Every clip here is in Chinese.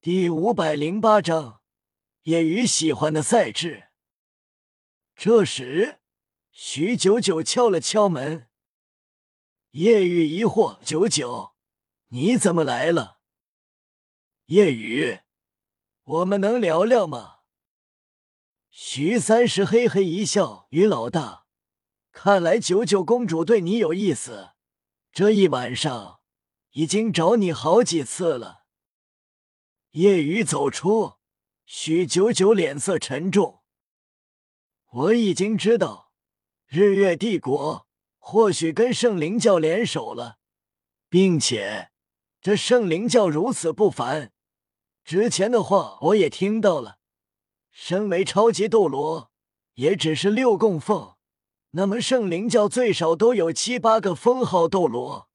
第五百零八章，业余喜欢的赛制。这时，徐九九敲了敲门。叶雨疑惑：“九九，你怎么来了？”叶雨，我们能聊聊吗？徐三石嘿嘿一笑：“于老大，看来九九公主对你有意思，这一晚上已经找你好几次了。”夜雨走出，许九九脸色沉重。我已经知道，日月帝国或许跟圣灵教联手了，并且这圣灵教如此不凡。之前的话我也听到了。身为超级斗罗，也只是六供奉，那么圣灵教最少都有七八个封号斗罗。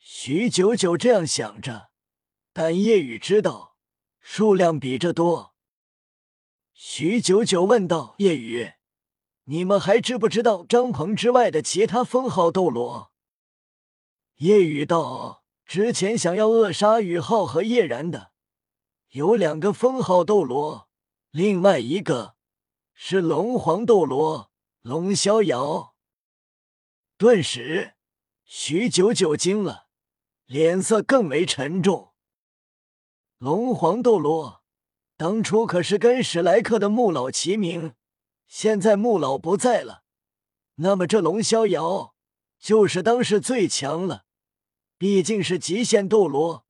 许九九这样想着。但叶雨知道数量比这多。徐九九问道：“叶雨，你们还知不知道张鹏之外的其他封号斗罗？”叶雨道：“之前想要扼杀宇浩和叶然的有两个封号斗罗，另外一个是龙皇斗罗龙逍遥。”顿时，徐九九惊了，脸色更为沉重。龙皇斗罗当初可是跟史莱克的穆老齐名，现在穆老不在了，那么这龙逍遥就是当时最强了。毕竟是极限斗罗，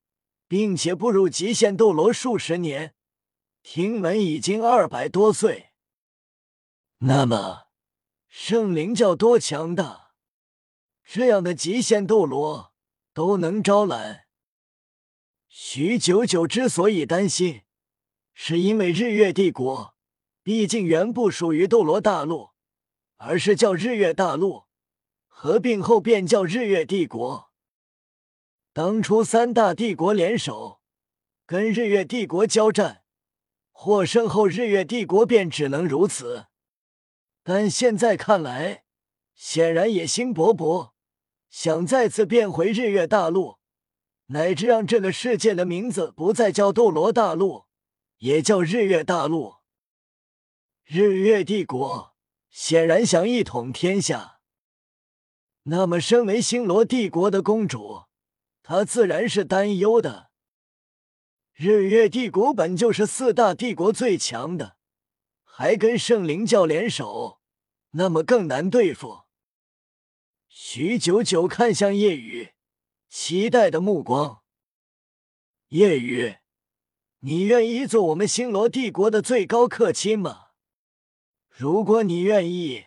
并且步入极限斗罗数十年，听闻已经二百多岁。那么圣灵教多强大，这样的极限斗罗都能招揽。徐九九之所以担心，是因为日月帝国毕竟原不属于斗罗大陆，而是叫日月大陆，合并后便叫日月帝国。当初三大帝国联手跟日月帝国交战，获胜后日月帝国便只能如此。但现在看来，显然野心勃勃，想再次变回日月大陆。乃至让这个世界的名字不再叫斗罗大陆，也叫日月大陆。日月帝国显然想一统天下。那么，身为星罗帝国的公主，她自然是担忧的。日月帝国本就是四大帝国最强的，还跟圣灵教联手，那么更难对付。徐九九看向夜雨。期待的目光，夜雨，你愿意做我们星罗帝国的最高客卿吗？如果你愿意，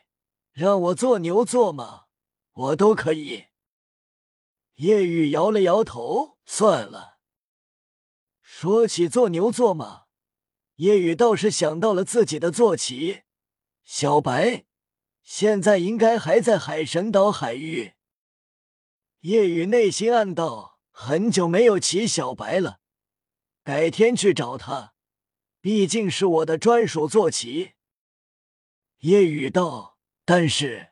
让我做牛做马，我都可以。夜雨摇了摇头，算了。说起做牛做马，夜雨倒是想到了自己的坐骑小白，现在应该还在海神岛海域。叶雨内心暗道：“很久没有骑小白了，改天去找他，毕竟是我的专属坐骑。”叶雨道：“但是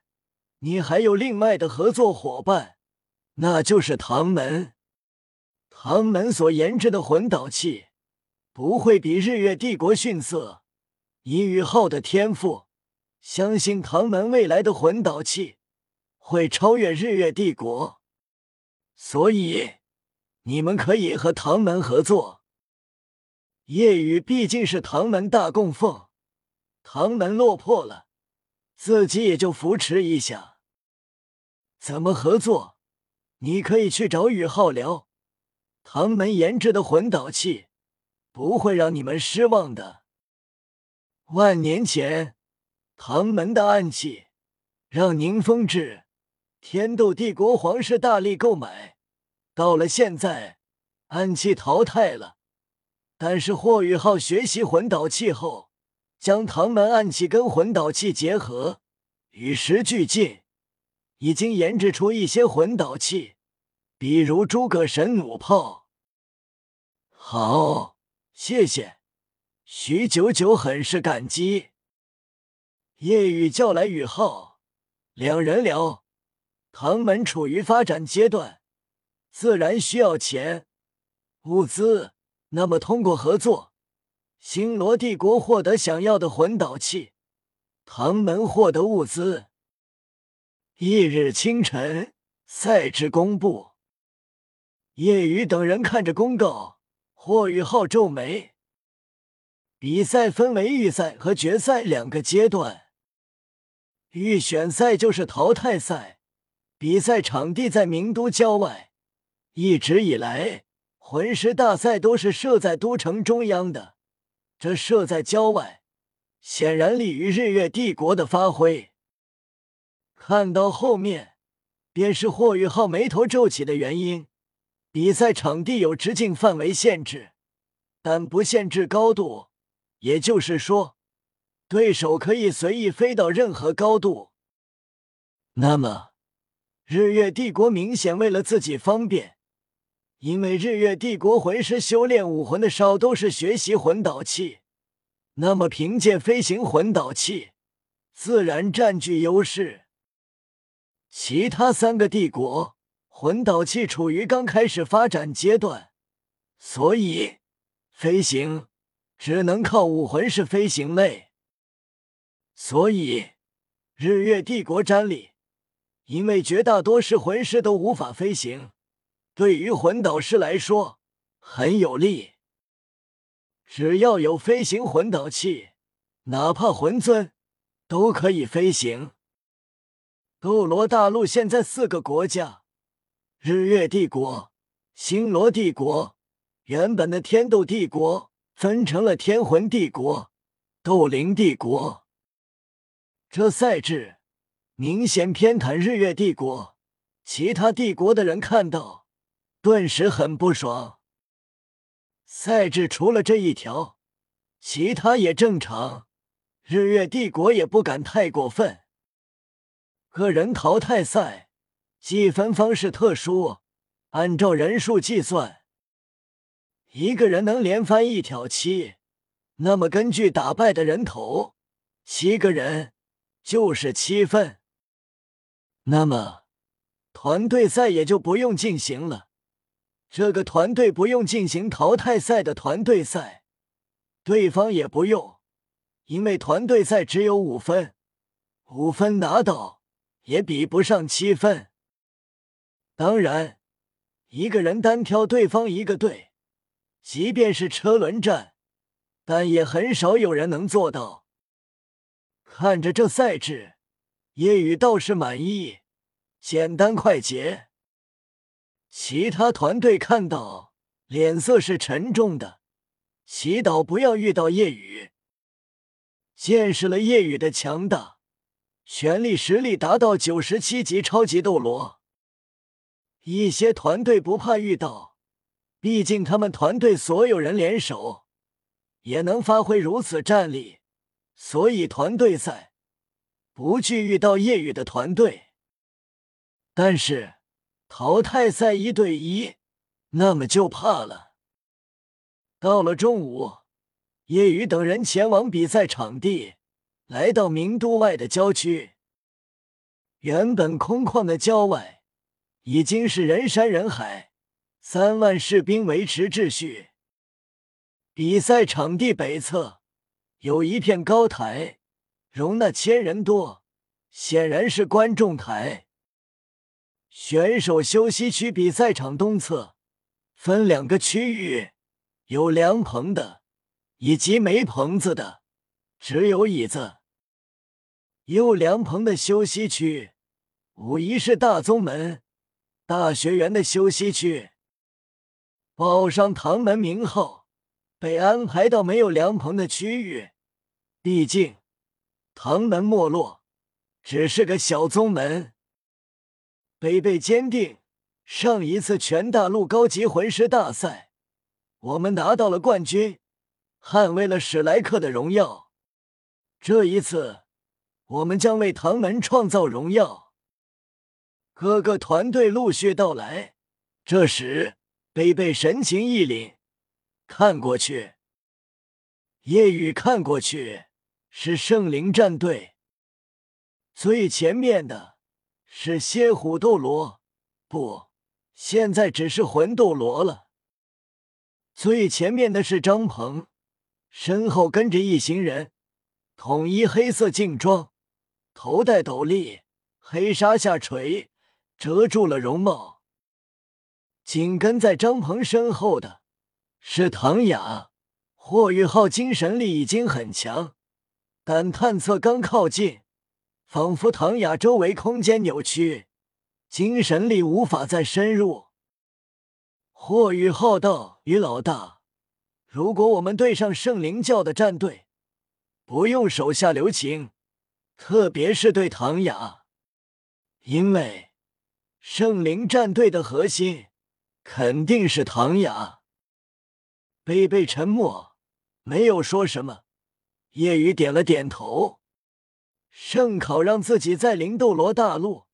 你还有另外的合作伙伴，那就是唐门。唐门所研制的魂导器不会比日月帝国逊色。以宇浩的天赋，相信唐门未来的魂导器会超越日月帝国。”所以，你们可以和唐门合作。夜雨毕竟是唐门大供奉，唐门落魄了，自己也就扶持一下。怎么合作？你可以去找宇浩聊。唐门研制的魂导器不会让你们失望的。万年前，唐门的暗器让宁风致。天斗帝国皇室大力购买，到了现在，暗器淘汰了。但是霍雨浩学习魂导器后，将唐门暗器跟魂导器结合，与时俱进，已经研制出一些魂导器，比如诸葛神弩炮。好，谢谢，徐九九很是感激。夜雨叫来雨浩，两人聊。唐门处于发展阶段，自然需要钱、物资，那么通过合作，星罗帝国获得想要的魂导器，唐门获得物资。一日清晨，赛制公布。叶雨等人看着公告，霍雨浩皱眉。比赛分为预赛和决赛两个阶段。预选赛就是淘汰赛，比赛场地在名都郊外。一直以来，魂师大赛都是设在都城中央的，这设在郊外，显然利于日月帝国的发挥。看到后面，便是霍雨浩眉头皱起的原因。比赛场地有直径范围限制，但不限制高度。也就是说，对手可以随意飞到任何高度。那么，日月帝国明显为了自己方便，因为日月帝国魂师修炼武魂的少都是学习魂导器，那么凭借飞行魂导器，自然占据优势。其他三个帝国魂导器处于刚开始发展阶段，所以飞行。只能靠武魂是飞行类，所以日月帝国战力，因为绝大多数魂师都无法飞行，对于魂导师来说很有利。只要有飞行魂导器，哪怕魂尊都可以飞行。斗罗大陆现在四个国家：日月帝国、星罗帝国、原本的天斗帝国。分成了天魂帝国、斗灵帝国，这赛制明显偏袒日月帝国。其他帝国的人看到，顿时很不爽。赛制除了这一条，其他也正常。日月帝国也不敢太过分。个人淘汰赛计分方式特殊，按照人数计算。一个人能连翻一条七，那么根据打败的人头，七个人就是七分。那么团队赛也就不用进行了。这个团队不用进行淘汰赛的团队赛，对方也不用，因为团队赛只有五分，五分拿到也比不上七分。当然，一个人单挑对方一个队。即便是车轮战，但也很少有人能做到。看着这赛制，夜雨倒是满意，简单快捷。其他团队看到，脸色是沉重的，祈祷不要遇到夜雨。见识了夜雨的强大，全力实力达到九十七级超级斗罗，一些团队不怕遇到。毕竟他们团队所有人联手，也能发挥如此战力，所以团队赛不惧遇到夜雨的团队。但是淘汰赛一对一，那么就怕了。到了中午，夜雨等人前往比赛场地，来到名都外的郊区。原本空旷的郊外，已经是人山人海。三万士兵维持秩序。比赛场地北侧有一片高台，容纳千人多，显然是观众台。选手休息区比赛场东侧分两个区域，有凉棚的以及没棚子的，只有椅子。有凉棚的休息区，无疑是大宗门、大学园的休息区。报上唐门名号，被安排到没有凉棚的区域。毕竟唐门没落，只是个小宗门。北贝坚定，上一次全大陆高级魂师大赛，我们拿到了冠军，捍卫了史莱克的荣耀。这一次，我们将为唐门创造荣耀。各个团队陆续到来，这时。贝贝神情一凛，看过去，夜雨看过去是圣灵战队，最前面的是蝎虎斗罗，不，现在只是魂斗罗了。最前面的是张鹏，身后跟着一行人，统一黑色劲装，头戴斗笠，黑纱下垂，遮住了容貌。紧跟在张鹏身后的是唐雅。霍雨浩精神力已经很强，但探测刚靠近，仿佛唐雅周围空间扭曲，精神力无法再深入。霍雨浩道：“于老大，如果我们对上圣灵教的战队，不用手下留情，特别是对唐雅，因为圣灵战队的核心肯定是唐雅。”贝贝沉默。没有说什么，叶雨点了点头。圣考让自己在灵斗罗大陆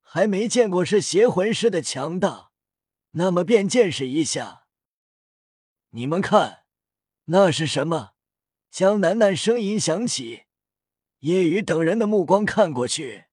还没见过是邪魂师的强大，那么便见识一下。你们看，那是什么？江楠楠声音响起，叶雨等人的目光看过去。